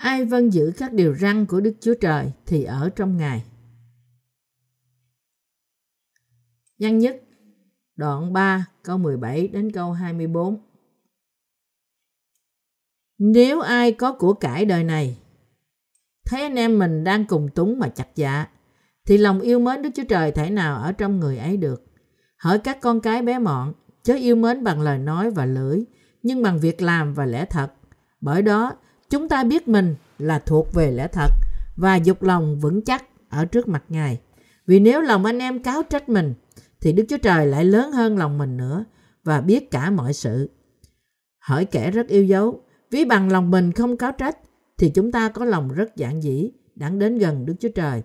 Ai vâng giữ các điều răn của Đức Chúa Trời thì ở trong Ngài. Văn nhất đoạn 3 câu 17 đến câu 24 Nếu ai có của cải đời này thấy anh em mình đang cùng túng mà chặt dạ thì lòng yêu mến Đức Chúa Trời thể nào ở trong người ấy được. Hỡi các con cái bé mọn, chớ yêu mến bằng lời nói và lưỡi, nhưng bằng việc làm và lẽ thật. Bởi đó, chúng ta biết mình là thuộc về lẽ thật và dục lòng vững chắc ở trước mặt Ngài. Vì nếu lòng anh em cáo trách mình, thì Đức Chúa Trời lại lớn hơn lòng mình nữa và biết cả mọi sự. Hỏi kẻ rất yêu dấu, ví bằng lòng mình không cáo trách, thì chúng ta có lòng rất giản dĩ, đặng đến gần Đức Chúa Trời.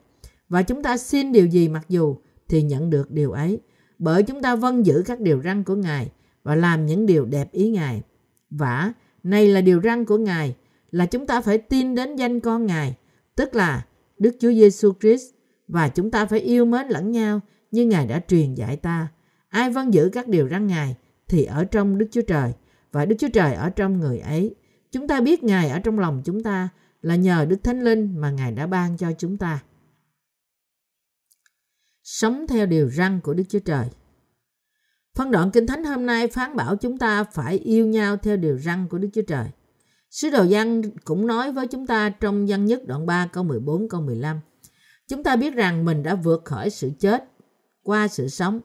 Và chúng ta xin điều gì mặc dù thì nhận được điều ấy, bởi chúng ta vâng giữ các điều răn của Ngài và làm những điều đẹp ý Ngài. Vả, này là điều răn của Ngài, là chúng ta phải tin đến danh con Ngài, tức là Đức Chúa Giêsu Christ và chúng ta phải yêu mến lẫn nhau như Ngài đã truyền dạy ta. Ai vâng giữ các điều răn Ngài thì ở trong Đức Chúa Trời và Đức Chúa Trời ở trong người ấy. Chúng ta biết Ngài ở trong lòng chúng ta là nhờ Đức Thánh Linh mà Ngài đã ban cho chúng ta. Sống theo điều răn của Đức Chúa Trời Phân đoạn Kinh Thánh hôm nay phán bảo chúng ta phải yêu nhau theo điều răn của Đức Chúa Trời. Sứ đồ Giăng cũng nói với chúng ta trong Giăng nhất đoạn 3 câu 14 câu 15. Chúng ta biết rằng mình đã vượt khỏi sự chết qua sự sống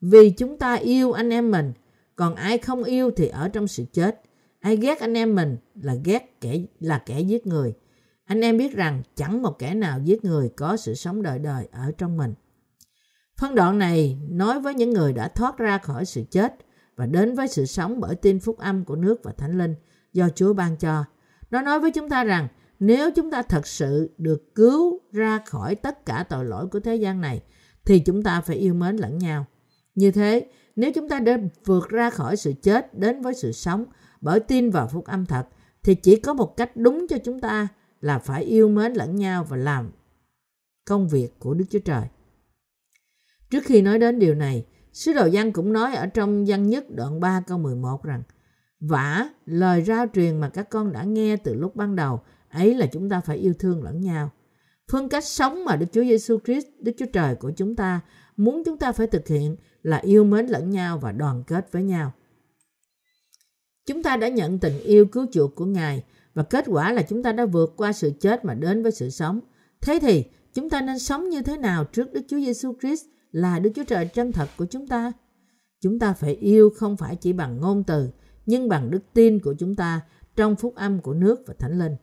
vì chúng ta yêu anh em mình, còn ai không yêu thì ở trong sự chết. Ai ghét anh em mình là ghét kẻ là kẻ giết người. Anh em biết rằng chẳng một kẻ nào giết người có sự sống đời đời ở trong mình. Phân đoạn này nói với những người đã thoát ra khỏi sự chết và đến với sự sống bởi tin phúc âm của nước và thánh linh do Chúa ban cho. Nó nói với chúng ta rằng nếu chúng ta thật sự được cứu ra khỏi tất cả tội lỗi của thế gian này thì chúng ta phải yêu mến lẫn nhau. Như thế, nếu chúng ta đã vượt ra khỏi sự chết đến với sự sống bởi tin vào phúc âm thật thì chỉ có một cách đúng cho chúng ta là phải yêu mến lẫn nhau và làm công việc của Đức Chúa Trời. Trước khi nói đến điều này, Sứ đồ Giăng cũng nói ở trong Giăng nhất đoạn 3 câu 11 rằng Vả, lời rao truyền mà các con đã nghe từ lúc ban đầu, ấy là chúng ta phải yêu thương lẫn nhau. Phương cách sống mà Đức Chúa Giêsu Christ, Đức Chúa Trời của chúng ta muốn chúng ta phải thực hiện là yêu mến lẫn nhau và đoàn kết với nhau. Chúng ta đã nhận tình yêu cứu chuộc của Ngài và kết quả là chúng ta đã vượt qua sự chết mà đến với sự sống. Thế thì chúng ta nên sống như thế nào trước Đức Chúa Giêsu Christ là Đức Chúa Trời chân thật của chúng ta? Chúng ta phải yêu không phải chỉ bằng ngôn từ, nhưng bằng đức tin của chúng ta trong phúc âm của nước và thánh linh.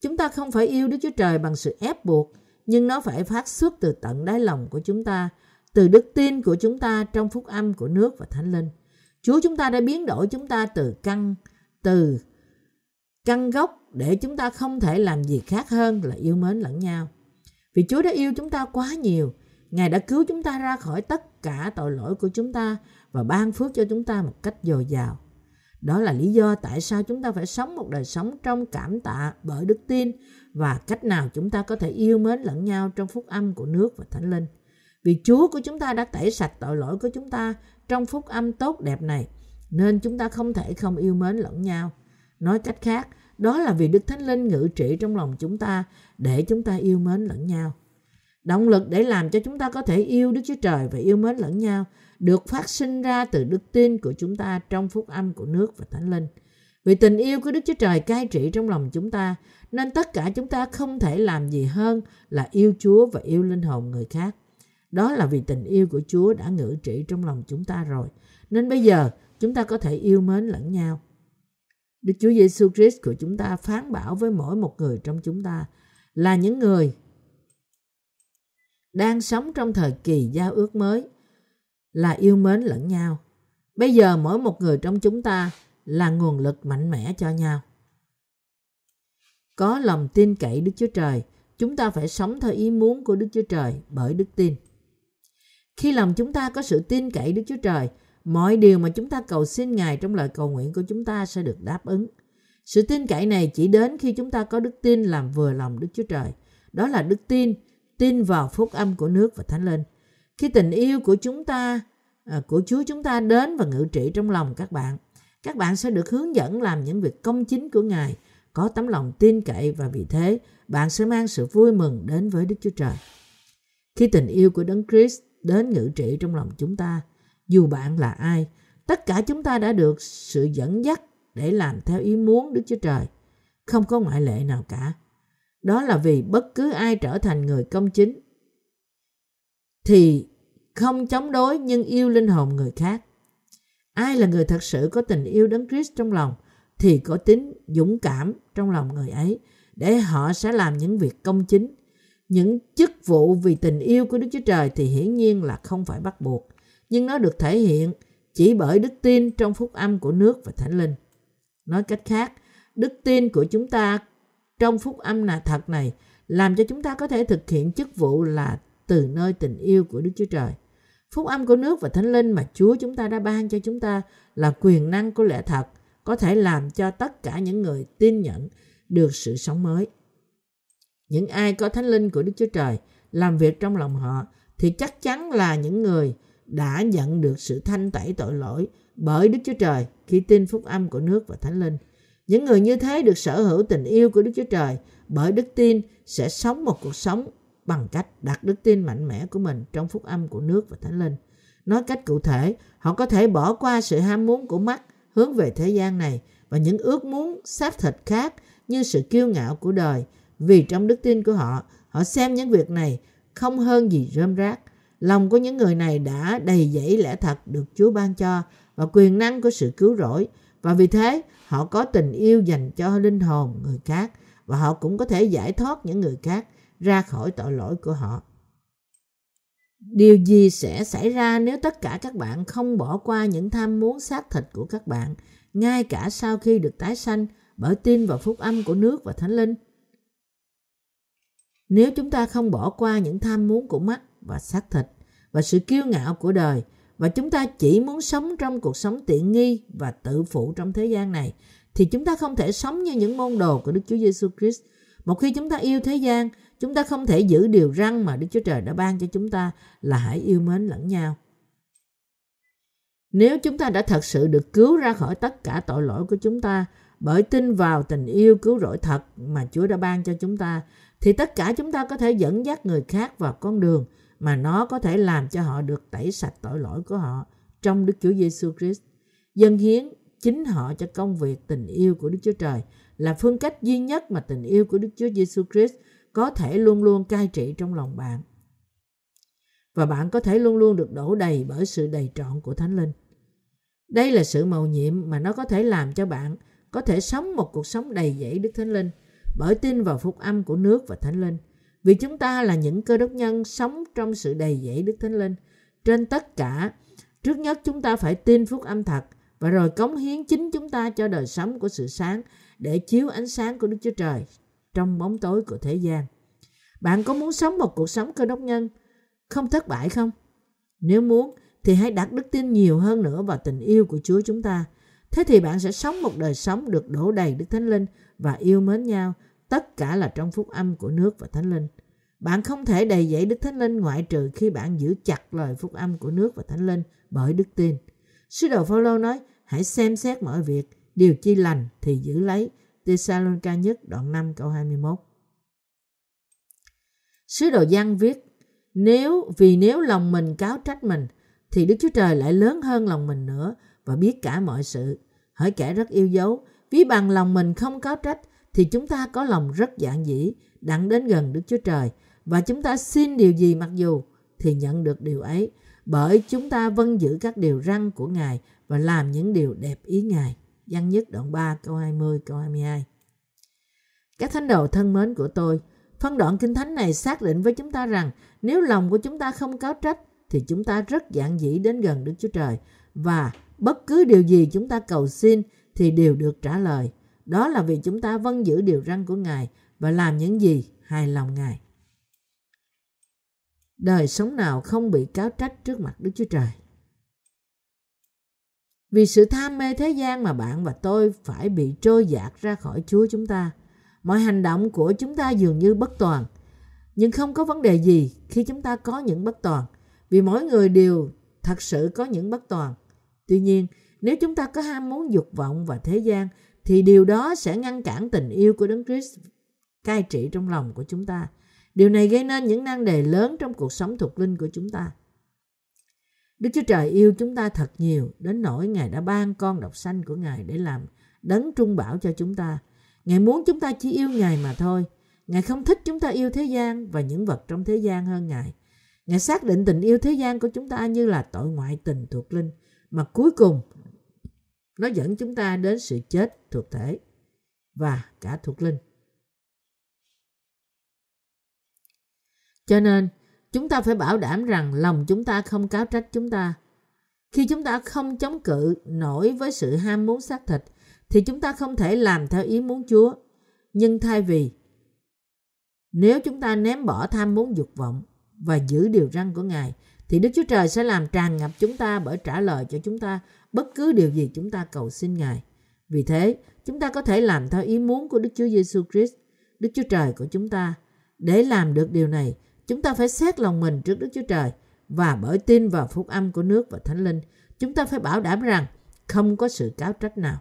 Chúng ta không phải yêu Đức Chúa Trời bằng sự ép buộc, nhưng nó phải phát xuất từ tận đáy lòng của chúng ta, từ đức tin của chúng ta trong phúc âm của nước và thánh linh. Chúa chúng ta đã biến đổi chúng ta từ căn, từ căn gốc để chúng ta không thể làm gì khác hơn là yêu mến lẫn nhau. Vì Chúa đã yêu chúng ta quá nhiều, Ngài đã cứu chúng ta ra khỏi tất cả tội lỗi của chúng ta và ban phước cho chúng ta một cách dồi dào. Đó là lý do tại sao chúng ta phải sống một đời sống trong cảm tạ bởi đức tin và cách nào chúng ta có thể yêu mến lẫn nhau trong phúc âm của nước và thánh linh. Vì Chúa của chúng ta đã tẩy sạch tội lỗi của chúng ta trong phúc âm tốt đẹp này, nên chúng ta không thể không yêu mến lẫn nhau. Nói cách khác, đó là vì Đức Thánh Linh ngự trị trong lòng chúng ta để chúng ta yêu mến lẫn nhau. Động lực để làm cho chúng ta có thể yêu Đức Chúa Trời và yêu mến lẫn nhau được phát sinh ra từ đức tin của chúng ta trong phúc âm của nước và thánh linh. Vì tình yêu của Đức Chúa Trời cai trị trong lòng chúng ta, nên tất cả chúng ta không thể làm gì hơn là yêu Chúa và yêu linh hồn người khác. Đó là vì tình yêu của Chúa đã ngự trị trong lòng chúng ta rồi. Nên bây giờ chúng ta có thể yêu mến lẫn nhau. Đức Chúa Giêsu Christ của chúng ta phán bảo với mỗi một người trong chúng ta là những người đang sống trong thời kỳ giao ước mới là yêu mến lẫn nhau. Bây giờ mỗi một người trong chúng ta là nguồn lực mạnh mẽ cho nhau. Có lòng tin cậy Đức Chúa Trời, chúng ta phải sống theo ý muốn của Đức Chúa Trời bởi đức tin. Khi lòng chúng ta có sự tin cậy Đức Chúa Trời, mọi điều mà chúng ta cầu xin Ngài trong lời cầu nguyện của chúng ta sẽ được đáp ứng. Sự tin cậy này chỉ đến khi chúng ta có đức tin làm vừa lòng Đức Chúa Trời. Đó là đức tin, tin vào phúc âm của nước và thánh linh. Khi tình yêu của chúng ta, à, của Chúa chúng ta đến và ngự trị trong lòng các bạn, các bạn sẽ được hướng dẫn làm những việc công chính của Ngài, có tấm lòng tin cậy và vì thế bạn sẽ mang sự vui mừng đến với Đức Chúa Trời. Khi tình yêu của Đấng Christ đến ngự trị trong lòng chúng ta, dù bạn là ai, tất cả chúng ta đã được sự dẫn dắt để làm theo ý muốn Đức Chúa Trời. Không có ngoại lệ nào cả. Đó là vì bất cứ ai trở thành người công chính thì không chống đối nhưng yêu linh hồn người khác. Ai là người thật sự có tình yêu đấng Christ trong lòng thì có tính dũng cảm trong lòng người ấy để họ sẽ làm những việc công chính. Những chức vụ vì tình yêu của Đức Chúa Trời thì hiển nhiên là không phải bắt buộc, nhưng nó được thể hiện chỉ bởi đức tin trong phúc âm của nước và thánh linh. Nói cách khác, đức tin của chúng ta trong phúc âm là thật này làm cho chúng ta có thể thực hiện chức vụ là từ nơi tình yêu của Đức Chúa Trời. Phúc âm của nước và thánh linh mà Chúa chúng ta đã ban cho chúng ta là quyền năng của lẽ thật, có thể làm cho tất cả những người tin nhận được sự sống mới. Những ai có thánh linh của Đức Chúa Trời làm việc trong lòng họ thì chắc chắn là những người đã nhận được sự thanh tẩy tội lỗi bởi Đức Chúa Trời khi tin phúc âm của nước và thánh linh. Những người như thế được sở hữu tình yêu của Đức Chúa Trời bởi đức tin sẽ sống một cuộc sống bằng cách đặt đức tin mạnh mẽ của mình trong phúc âm của nước và thánh linh. Nói cách cụ thể, họ có thể bỏ qua sự ham muốn của mắt hướng về thế gian này và những ước muốn xác thịt khác như sự kiêu ngạo của đời vì trong đức tin của họ, họ xem những việc này không hơn gì rơm rác. Lòng của những người này đã đầy dẫy lẽ thật được Chúa ban cho và quyền năng của sự cứu rỗi và vì thế họ có tình yêu dành cho linh hồn người khác và họ cũng có thể giải thoát những người khác ra khỏi tội lỗi của họ. Điều gì sẽ xảy ra nếu tất cả các bạn không bỏ qua những tham muốn xác thịt của các bạn, ngay cả sau khi được tái sanh bởi tin vào phúc âm của nước và thánh linh? Nếu chúng ta không bỏ qua những tham muốn của mắt và xác thịt và sự kiêu ngạo của đời và chúng ta chỉ muốn sống trong cuộc sống tiện nghi và tự phụ trong thế gian này thì chúng ta không thể sống như những môn đồ của Đức Chúa Giêsu Christ. Một khi chúng ta yêu thế gian, chúng ta không thể giữ điều răn mà Đức Chúa Trời đã ban cho chúng ta là hãy yêu mến lẫn nhau. Nếu chúng ta đã thật sự được cứu ra khỏi tất cả tội lỗi của chúng ta bởi tin vào tình yêu cứu rỗi thật mà Chúa đã ban cho chúng ta, thì tất cả chúng ta có thể dẫn dắt người khác vào con đường mà nó có thể làm cho họ được tẩy sạch tội lỗi của họ trong Đức Chúa Giêsu Christ. Dân hiến chính họ cho công việc tình yêu của Đức Chúa Trời là phương cách duy nhất mà tình yêu của Đức Chúa Giêsu Christ có thể luôn luôn cai trị trong lòng bạn. Và bạn có thể luôn luôn được đổ đầy bởi sự đầy trọn của Thánh Linh. Đây là sự mầu nhiệm mà nó có thể làm cho bạn có thể sống một cuộc sống đầy dẫy Đức Thánh Linh bởi tin vào phúc âm của nước và Thánh Linh. Vì chúng ta là những cơ đốc nhân sống trong sự đầy dẫy Đức Thánh Linh. Trên tất cả, trước nhất chúng ta phải tin phúc âm thật và rồi cống hiến chính chúng ta cho đời sống của sự sáng để chiếu ánh sáng của Đức Chúa Trời trong bóng tối của thế gian. Bạn có muốn sống một cuộc sống cơ đốc nhân không thất bại không? Nếu muốn thì hãy đặt đức tin nhiều hơn nữa vào tình yêu của Chúa chúng ta. Thế thì bạn sẽ sống một đời sống được đổ đầy Đức Thánh Linh và yêu mến nhau, tất cả là trong phúc âm của nước và Thánh Linh. Bạn không thể đầy dẫy Đức Thánh Linh ngoại trừ khi bạn giữ chặt lời phúc âm của nước và Thánh Linh bởi đức tin. Sứ đồ Phaolô nói, hãy xem xét mọi việc, điều chi lành thì giữ lấy. Thessalonica nhất đoạn 5 câu 21. Sứ đồ Giăng viết, nếu vì nếu lòng mình cáo trách mình, thì Đức Chúa Trời lại lớn hơn lòng mình nữa và biết cả mọi sự. Hỡi kẻ rất yêu dấu, ví bằng lòng mình không cáo trách, thì chúng ta có lòng rất dạng dĩ, đặng đến gần Đức Chúa Trời, và chúng ta xin điều gì mặc dù thì nhận được điều ấy, bởi chúng ta vâng giữ các điều răn của Ngài và làm những điều đẹp ý Ngài. Văn nhất đoạn 3 câu 20 câu 22 Các thánh đồ thân mến của tôi, phân đoạn kinh thánh này xác định với chúng ta rằng nếu lòng của chúng ta không cáo trách thì chúng ta rất giản dĩ đến gần Đức Chúa Trời và bất cứ điều gì chúng ta cầu xin thì đều được trả lời. Đó là vì chúng ta vâng giữ điều răn của Ngài và làm những gì hài lòng Ngài. Đời sống nào không bị cáo trách trước mặt Đức Chúa Trời. Vì sự tham mê thế gian mà bạn và tôi phải bị trôi dạt ra khỏi Chúa chúng ta. Mọi hành động của chúng ta dường như bất toàn. Nhưng không có vấn đề gì khi chúng ta có những bất toàn. Vì mỗi người đều thật sự có những bất toàn. Tuy nhiên, nếu chúng ta có ham muốn dục vọng và thế gian thì điều đó sẽ ngăn cản tình yêu của Đấng Christ cai trị trong lòng của chúng ta. Điều này gây nên những nan đề lớn trong cuộc sống thuộc linh của chúng ta. Đức Chúa Trời yêu chúng ta thật nhiều đến nỗi Ngài đã ban con độc sanh của Ngài để làm đấng trung bảo cho chúng ta. Ngài muốn chúng ta chỉ yêu Ngài mà thôi. Ngài không thích chúng ta yêu thế gian và những vật trong thế gian hơn Ngài. Ngài xác định tình yêu thế gian của chúng ta như là tội ngoại tình thuộc linh mà cuối cùng nó dẫn chúng ta đến sự chết thuộc thể và cả thuộc linh. Cho nên, chúng ta phải bảo đảm rằng lòng chúng ta không cáo trách chúng ta. Khi chúng ta không chống cự nổi với sự ham muốn xác thịt, thì chúng ta không thể làm theo ý muốn Chúa. Nhưng thay vì nếu chúng ta ném bỏ tham muốn dục vọng và giữ điều răn của Ngài, thì Đức Chúa Trời sẽ làm tràn ngập chúng ta bởi trả lời cho chúng ta bất cứ điều gì chúng ta cầu xin Ngài. Vì thế, chúng ta có thể làm theo ý muốn của Đức Chúa Giêsu Christ, Đức Chúa Trời của chúng ta. Để làm được điều này, chúng ta phải xét lòng mình trước Đức Chúa Trời và bởi tin vào phúc âm của nước và Thánh Linh, chúng ta phải bảo đảm rằng không có sự cáo trách nào.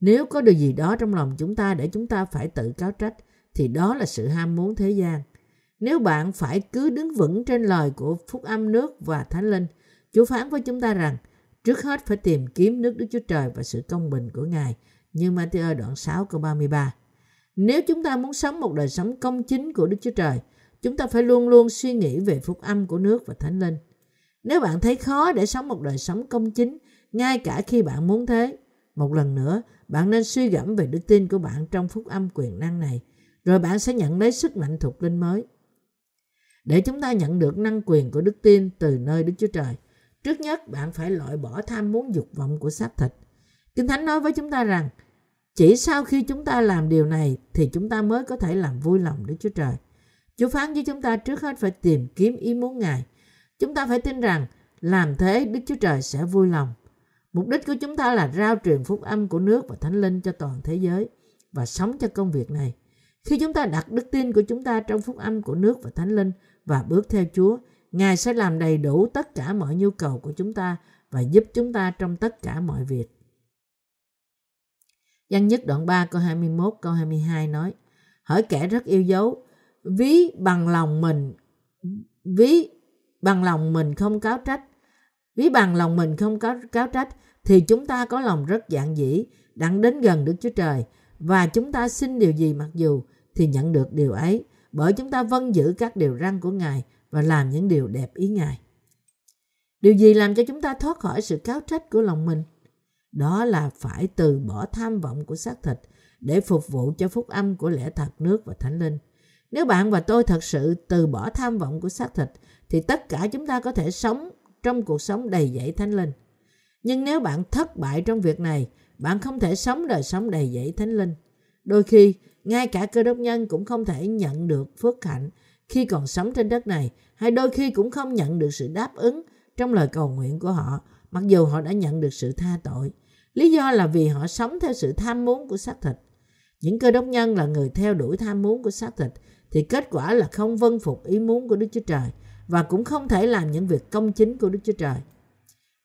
Nếu có điều gì đó trong lòng chúng ta để chúng ta phải tự cáo trách, thì đó là sự ham muốn thế gian. Nếu bạn phải cứ đứng vững trên lời của phúc âm nước và thánh linh, Chúa phán với chúng ta rằng trước hết phải tìm kiếm nước Đức Chúa Trời và sự công bình của Ngài, như Matthew đoạn 6 câu 33. Nếu chúng ta muốn sống một đời sống công chính của Đức Chúa Trời, chúng ta phải luôn luôn suy nghĩ về phúc âm của nước và thánh linh. Nếu bạn thấy khó để sống một đời sống công chính, ngay cả khi bạn muốn thế, một lần nữa, bạn nên suy gẫm về đức tin của bạn trong phúc âm quyền năng này, rồi bạn sẽ nhận lấy sức mạnh thuộc linh mới. Để chúng ta nhận được năng quyền của đức tin từ nơi Đức Chúa Trời, trước nhất bạn phải loại bỏ tham muốn dục vọng của xác thịt. Kinh Thánh nói với chúng ta rằng, chỉ sau khi chúng ta làm điều này thì chúng ta mới có thể làm vui lòng Đức Chúa Trời. Chúa phán với chúng ta trước hết phải tìm kiếm ý muốn Ngài. Chúng ta phải tin rằng làm thế Đức Chúa Trời sẽ vui lòng. Mục đích của chúng ta là rao truyền phúc âm của nước và thánh linh cho toàn thế giới và sống cho công việc này. Khi chúng ta đặt đức tin của chúng ta trong phúc âm của nước và thánh linh và bước theo Chúa, Ngài sẽ làm đầy đủ tất cả mọi nhu cầu của chúng ta và giúp chúng ta trong tất cả mọi việc. Văn nhất đoạn 3 câu 21 câu 22 nói Hỡi kẻ rất yêu dấu Ví bằng lòng mình Ví bằng lòng mình không cáo trách Ví bằng lòng mình không cáo, cáo trách Thì chúng ta có lòng rất dạng dĩ Đặng đến gần Đức Chúa Trời Và chúng ta xin điều gì mặc dù Thì nhận được điều ấy Bởi chúng ta vâng giữ các điều răn của Ngài Và làm những điều đẹp ý Ngài Điều gì làm cho chúng ta thoát khỏi sự cáo trách của lòng mình? Đó là phải từ bỏ tham vọng của xác thịt để phục vụ cho phúc âm của lẽ thật nước và thánh linh. Nếu bạn và tôi thật sự từ bỏ tham vọng của xác thịt thì tất cả chúng ta có thể sống trong cuộc sống đầy dẫy thánh linh. Nhưng nếu bạn thất bại trong việc này, bạn không thể sống đời sống đầy dẫy thánh linh. Đôi khi, ngay cả cơ đốc nhân cũng không thể nhận được phước hạnh khi còn sống trên đất này, hay đôi khi cũng không nhận được sự đáp ứng trong lời cầu nguyện của họ, mặc dù họ đã nhận được sự tha tội. Lý do là vì họ sống theo sự tham muốn của xác thịt. Những cơ đốc nhân là người theo đuổi tham muốn của xác thịt thì kết quả là không vâng phục ý muốn của Đức Chúa Trời và cũng không thể làm những việc công chính của Đức Chúa Trời.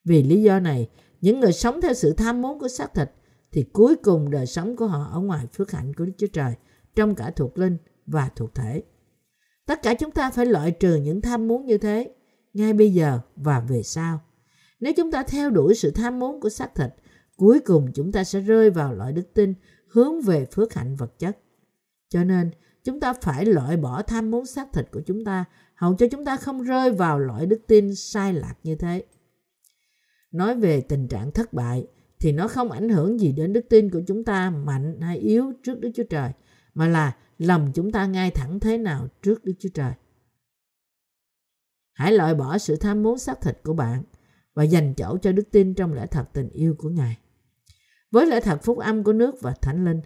Vì lý do này, những người sống theo sự tham muốn của xác thịt thì cuối cùng đời sống của họ ở ngoài phước hạnh của Đức Chúa Trời trong cả thuộc linh và thuộc thể. Tất cả chúng ta phải loại trừ những tham muốn như thế ngay bây giờ và về sau. Nếu chúng ta theo đuổi sự tham muốn của xác thịt cuối cùng chúng ta sẽ rơi vào loại đức tin hướng về phước hạnh vật chất. Cho nên, chúng ta phải loại bỏ tham muốn xác thịt của chúng ta, hầu cho chúng ta không rơi vào loại đức tin sai lạc như thế. Nói về tình trạng thất bại, thì nó không ảnh hưởng gì đến đức tin của chúng ta mạnh hay yếu trước Đức Chúa Trời, mà là lòng chúng ta ngay thẳng thế nào trước Đức Chúa Trời. Hãy loại bỏ sự tham muốn xác thịt của bạn và dành chỗ cho đức tin trong lẽ thật tình yêu của Ngài. Với lễ thật phúc âm của nước và thánh linh,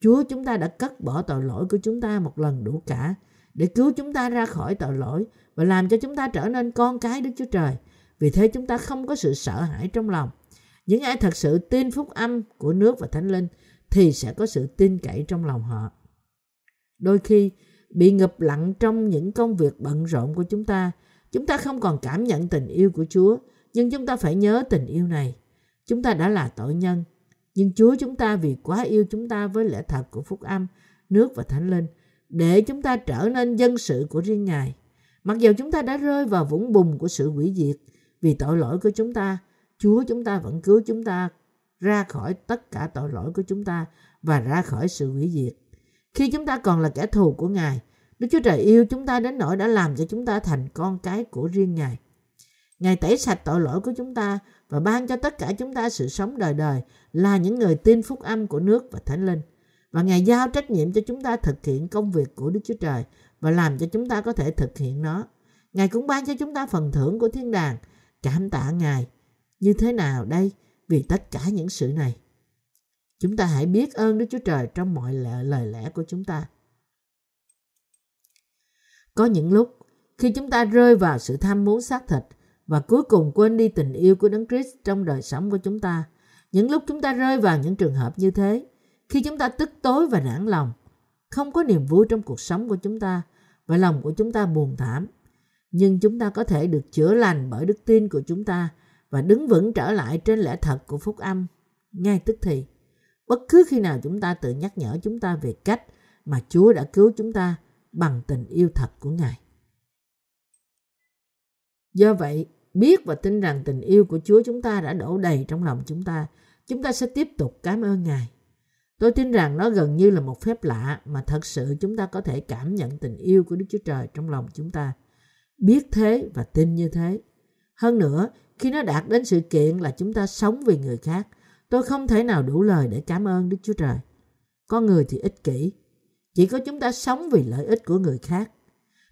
Chúa chúng ta đã cất bỏ tội lỗi của chúng ta một lần đủ cả để cứu chúng ta ra khỏi tội lỗi và làm cho chúng ta trở nên con cái Đức Chúa Trời. Vì thế chúng ta không có sự sợ hãi trong lòng. Những ai thật sự tin phúc âm của nước và thánh linh thì sẽ có sự tin cậy trong lòng họ. Đôi khi bị ngập lặng trong những công việc bận rộn của chúng ta, chúng ta không còn cảm nhận tình yêu của Chúa, nhưng chúng ta phải nhớ tình yêu này. Chúng ta đã là tội nhân nhưng Chúa chúng ta vì quá yêu chúng ta với lẽ thật của phúc âm, nước và thánh linh, để chúng ta trở nên dân sự của riêng Ngài. Mặc dù chúng ta đã rơi vào vũng bùn của sự hủy diệt vì tội lỗi của chúng ta, Chúa chúng ta vẫn cứu chúng ta ra khỏi tất cả tội lỗi của chúng ta và ra khỏi sự hủy diệt. Khi chúng ta còn là kẻ thù của Ngài, Đức Chúa Trời yêu chúng ta đến nỗi đã làm cho chúng ta thành con cái của riêng Ngài. Ngài tẩy sạch tội lỗi của chúng ta và ban cho tất cả chúng ta sự sống đời đời là những người tin phúc âm của nước và thánh linh. Và Ngài giao trách nhiệm cho chúng ta thực hiện công việc của Đức Chúa Trời và làm cho chúng ta có thể thực hiện nó. Ngài cũng ban cho chúng ta phần thưởng của thiên đàng. Cảm tạ Ngài. Như thế nào đây vì tất cả những sự này? Chúng ta hãy biết ơn Đức Chúa Trời trong mọi lời lẽ của chúng ta. Có những lúc, khi chúng ta rơi vào sự tham muốn xác thịt và cuối cùng quên đi tình yêu của Đấng Christ trong đời sống của chúng ta. Những lúc chúng ta rơi vào những trường hợp như thế, khi chúng ta tức tối và nản lòng, không có niềm vui trong cuộc sống của chúng ta và lòng của chúng ta buồn thảm, nhưng chúng ta có thể được chữa lành bởi đức tin của chúng ta và đứng vững trở lại trên lẽ thật của phúc âm ngay tức thì. Bất cứ khi nào chúng ta tự nhắc nhở chúng ta về cách mà Chúa đã cứu chúng ta bằng tình yêu thật của Ngài. Do vậy, biết và tin rằng tình yêu của Chúa chúng ta đã đổ đầy trong lòng chúng ta, chúng ta sẽ tiếp tục cảm ơn Ngài. Tôi tin rằng nó gần như là một phép lạ mà thật sự chúng ta có thể cảm nhận tình yêu của Đức Chúa Trời trong lòng chúng ta. Biết thế và tin như thế. Hơn nữa, khi nó đạt đến sự kiện là chúng ta sống vì người khác, tôi không thể nào đủ lời để cảm ơn Đức Chúa Trời. Con người thì ích kỷ. Chỉ có chúng ta sống vì lợi ích của người khác.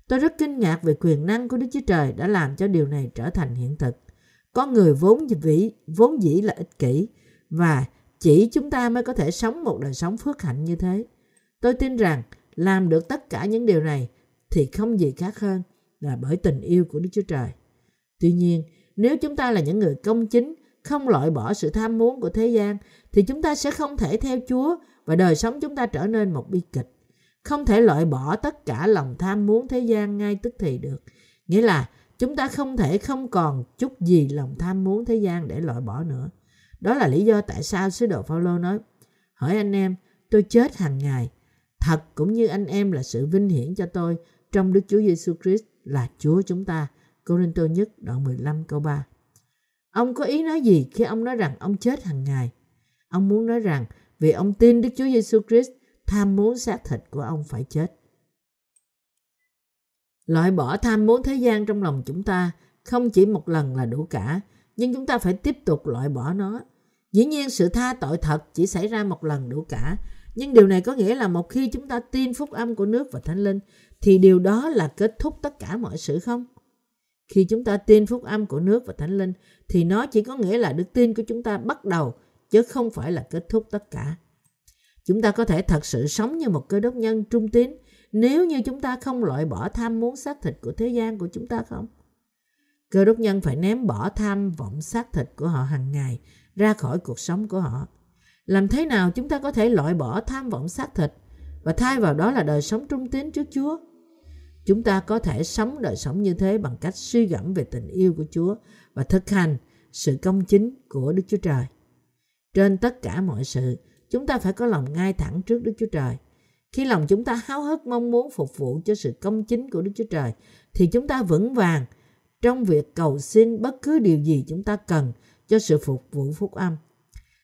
Tôi rất kinh ngạc về quyền năng của Đức Chúa Trời đã làm cho điều này trở thành hiện thực. Có người vốn vĩ, vốn dĩ là ích kỷ và chỉ chúng ta mới có thể sống một đời sống phước hạnh như thế. Tôi tin rằng làm được tất cả những điều này thì không gì khác hơn là bởi tình yêu của Đức Chúa Trời. Tuy nhiên, nếu chúng ta là những người công chính, không loại bỏ sự tham muốn của thế gian, thì chúng ta sẽ không thể theo Chúa và đời sống chúng ta trở nên một bi kịch. Không thể loại bỏ tất cả lòng tham muốn thế gian ngay tức thì được. Nghĩa là chúng ta không thể không còn chút gì lòng tham muốn thế gian để loại bỏ nữa. Đó là lý do tại sao sứ đồ Phaolô nói: "Hỏi anh em, tôi chết hàng ngày, thật cũng như anh em là sự vinh hiển cho tôi trong Đức Chúa Giêsu Christ là Chúa chúng ta." Corinto nhất đoạn 15 câu 3. Ông có ý nói gì khi ông nói rằng ông chết hàng ngày? Ông muốn nói rằng vì ông tin Đức Chúa Giêsu Christ, tham muốn xác thịt của ông phải chết. Loại bỏ tham muốn thế gian trong lòng chúng ta không chỉ một lần là đủ cả, nhưng chúng ta phải tiếp tục loại bỏ nó. Dĩ nhiên sự tha tội thật chỉ xảy ra một lần đủ cả, nhưng điều này có nghĩa là một khi chúng ta tin phúc âm của nước và thánh linh, thì điều đó là kết thúc tất cả mọi sự không? Khi chúng ta tin phúc âm của nước và thánh linh, thì nó chỉ có nghĩa là đức tin của chúng ta bắt đầu, chứ không phải là kết thúc tất cả. Chúng ta có thể thật sự sống như một cơ đốc nhân trung tín nếu như chúng ta không loại bỏ tham muốn xác thịt của thế gian của chúng ta không? Cơ đốc nhân phải ném bỏ tham vọng xác thịt của họ hàng ngày ra khỏi cuộc sống của họ. Làm thế nào chúng ta có thể loại bỏ tham vọng xác thịt và thay vào đó là đời sống trung tín trước Chúa? Chúng ta có thể sống đời sống như thế bằng cách suy gẫm về tình yêu của Chúa và thực hành sự công chính của Đức Chúa Trời. Trên tất cả mọi sự, chúng ta phải có lòng ngay thẳng trước Đức Chúa Trời. Khi lòng chúng ta háo hức mong muốn phục vụ cho sự công chính của Đức Chúa Trời, thì chúng ta vững vàng trong việc cầu xin bất cứ điều gì chúng ta cần cho sự phục vụ phúc âm.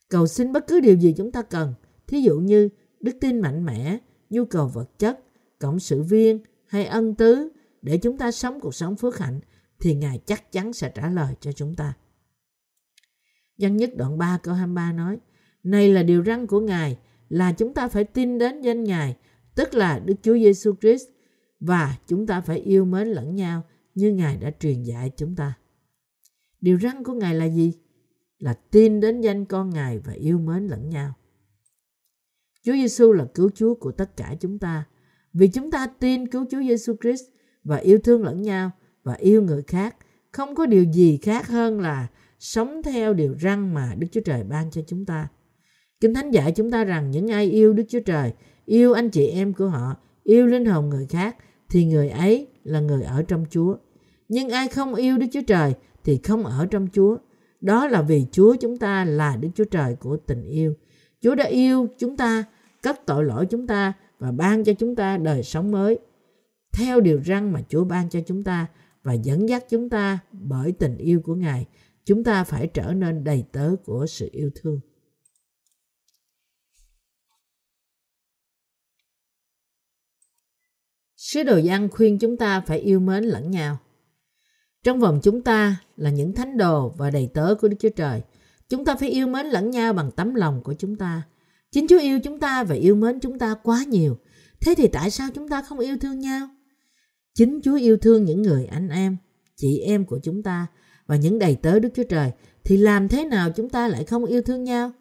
Cầu xin bất cứ điều gì chúng ta cần, thí dụ như đức tin mạnh mẽ, nhu cầu vật chất, cộng sự viên hay ân tứ để chúng ta sống cuộc sống phước hạnh thì Ngài chắc chắn sẽ trả lời cho chúng ta. Văn nhất đoạn 3 câu 23 nói này là điều răn của Ngài là chúng ta phải tin đến danh Ngài tức là Đức Chúa Giêsu Christ và chúng ta phải yêu mến lẫn nhau như Ngài đã truyền dạy chúng ta. Điều răn của Ngài là gì? Là tin đến danh con Ngài và yêu mến lẫn nhau. Chúa Giêsu là cứu Chúa của tất cả chúng ta. Vì chúng ta tin cứu Chúa Giêsu Christ và yêu thương lẫn nhau và yêu người khác, không có điều gì khác hơn là sống theo điều răn mà Đức Chúa Trời ban cho chúng ta. Kinh Thánh dạy chúng ta rằng những ai yêu Đức Chúa Trời, yêu anh chị em của họ, yêu linh hồn người khác thì người ấy là người ở trong Chúa. Nhưng ai không yêu Đức Chúa Trời thì không ở trong Chúa. Đó là vì Chúa chúng ta là Đức Chúa Trời của tình yêu. Chúa đã yêu chúng ta, cất tội lỗi chúng ta và ban cho chúng ta đời sống mới. Theo điều răn mà Chúa ban cho chúng ta và dẫn dắt chúng ta bởi tình yêu của Ngài, chúng ta phải trở nên đầy tớ của sự yêu thương. Sứ đồ Giăng khuyên chúng ta phải yêu mến lẫn nhau. Trong vòng chúng ta là những thánh đồ và đầy tớ của Đức Chúa Trời. Chúng ta phải yêu mến lẫn nhau bằng tấm lòng của chúng ta. Chính Chúa yêu chúng ta và yêu mến chúng ta quá nhiều. Thế thì tại sao chúng ta không yêu thương nhau? Chính Chúa yêu thương những người anh em, chị em của chúng ta và những đầy tớ Đức Chúa Trời thì làm thế nào chúng ta lại không yêu thương nhau?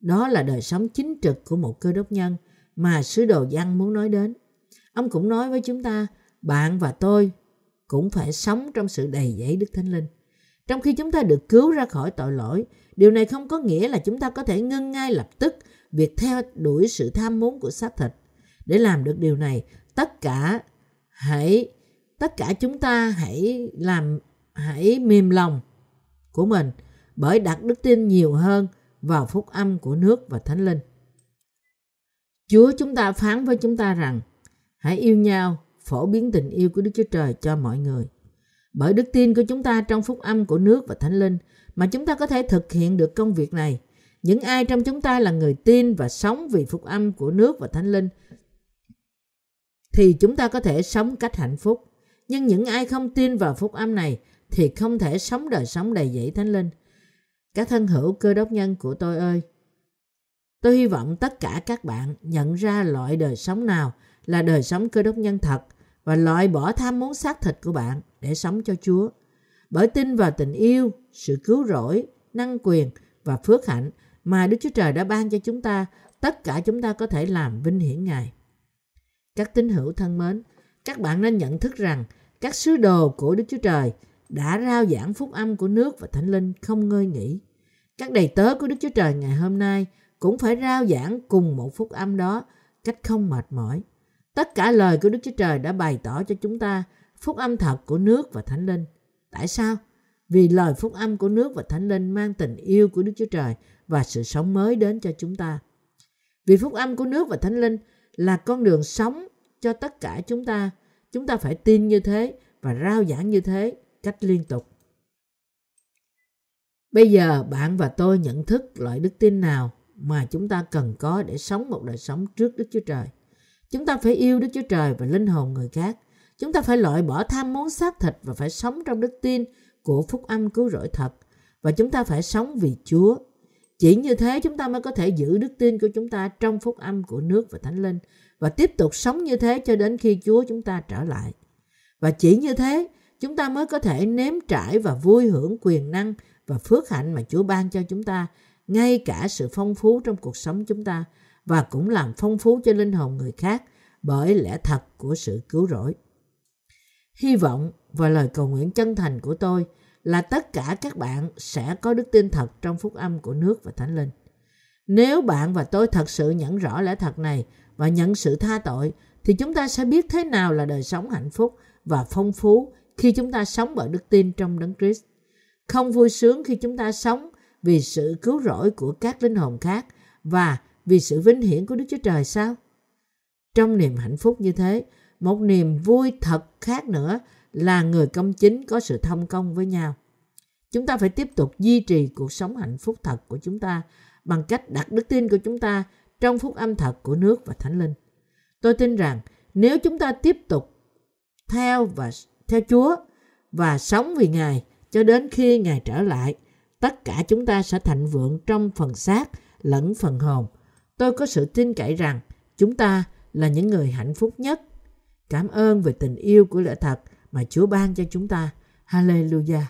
Đó là đời sống chính trực của một cơ đốc nhân mà sứ đồ Giăng muốn nói đến. Ông cũng nói với chúng ta, bạn và tôi cũng phải sống trong sự đầy dẫy Đức Thánh Linh. Trong khi chúng ta được cứu ra khỏi tội lỗi, điều này không có nghĩa là chúng ta có thể ngưng ngay lập tức việc theo đuổi sự tham muốn của xác thịt. Để làm được điều này, tất cả hãy tất cả chúng ta hãy làm hãy mềm lòng của mình bởi đặt đức tin nhiều hơn vào phúc âm của nước và thánh linh. Chúa chúng ta phán với chúng ta rằng hãy yêu nhau phổ biến tình yêu của Đức Chúa Trời cho mọi người. Bởi đức tin của chúng ta trong phúc âm của nước và thánh linh mà chúng ta có thể thực hiện được công việc này. Những ai trong chúng ta là người tin và sống vì phúc âm của nước và thánh linh thì chúng ta có thể sống cách hạnh phúc. Nhưng những ai không tin vào phúc âm này thì không thể sống đời sống đầy dẫy thánh linh. Các thân hữu cơ đốc nhân của tôi ơi, tôi hy vọng tất cả các bạn nhận ra loại đời sống nào là đời sống cơ đốc nhân thật và loại bỏ tham muốn xác thịt của bạn để sống cho Chúa. Bởi tin vào tình yêu, sự cứu rỗi, năng quyền và phước hạnh mà Đức Chúa Trời đã ban cho chúng ta, tất cả chúng ta có thể làm vinh hiển Ngài. Các tín hữu thân mến, các bạn nên nhận thức rằng các sứ đồ của Đức Chúa Trời đã rao giảng phúc âm của nước và thánh linh không ngơi nghỉ. Các đầy tớ của Đức Chúa Trời ngày hôm nay cũng phải rao giảng cùng một phúc âm đó cách không mệt mỏi. Tất cả lời của Đức Chúa Trời đã bày tỏ cho chúng ta phúc âm thật của nước và thánh linh. Tại sao? Vì lời phúc âm của nước và thánh linh mang tình yêu của Đức Chúa Trời và sự sống mới đến cho chúng ta. Vì phúc âm của nước và thánh linh là con đường sống cho tất cả chúng ta. Chúng ta phải tin như thế và rao giảng như thế cách liên tục. Bây giờ bạn và tôi nhận thức loại đức tin nào mà chúng ta cần có để sống một đời sống trước Đức Chúa Trời. Chúng ta phải yêu Đức Chúa Trời và linh hồn người khác. Chúng ta phải loại bỏ tham muốn xác thịt và phải sống trong đức tin của phúc âm cứu rỗi thật. Và chúng ta phải sống vì Chúa. Chỉ như thế chúng ta mới có thể giữ đức tin của chúng ta trong phúc âm của nước và thánh linh và tiếp tục sống như thế cho đến khi Chúa chúng ta trở lại. Và chỉ như thế chúng ta mới có thể nếm trải và vui hưởng quyền năng và phước hạnh mà Chúa ban cho chúng ta, ngay cả sự phong phú trong cuộc sống chúng ta và cũng làm phong phú cho linh hồn người khác bởi lẽ thật của sự cứu rỗi. Hy vọng và lời cầu nguyện chân thành của tôi là tất cả các bạn sẽ có đức tin thật trong phúc âm của nước và thánh linh. Nếu bạn và tôi thật sự nhận rõ lẽ thật này và nhận sự tha tội, thì chúng ta sẽ biết thế nào là đời sống hạnh phúc và phong phú khi chúng ta sống bởi đức tin trong Đấng Christ. Không vui sướng khi chúng ta sống vì sự cứu rỗi của các linh hồn khác và vì sự vinh hiển của Đức Chúa Trời sao? Trong niềm hạnh phúc như thế, một niềm vui thật khác nữa là người công chính có sự thông công với nhau. Chúng ta phải tiếp tục duy trì cuộc sống hạnh phúc thật của chúng ta bằng cách đặt đức tin của chúng ta trong phúc âm thật của nước và thánh linh. Tôi tin rằng nếu chúng ta tiếp tục theo và theo Chúa và sống vì Ngài cho đến khi Ngài trở lại, tất cả chúng ta sẽ thạnh vượng trong phần xác lẫn phần hồn Tôi có sự tin cậy rằng chúng ta là những người hạnh phúc nhất. Cảm ơn về tình yêu của lẽ thật mà Chúa ban cho chúng ta. Hallelujah.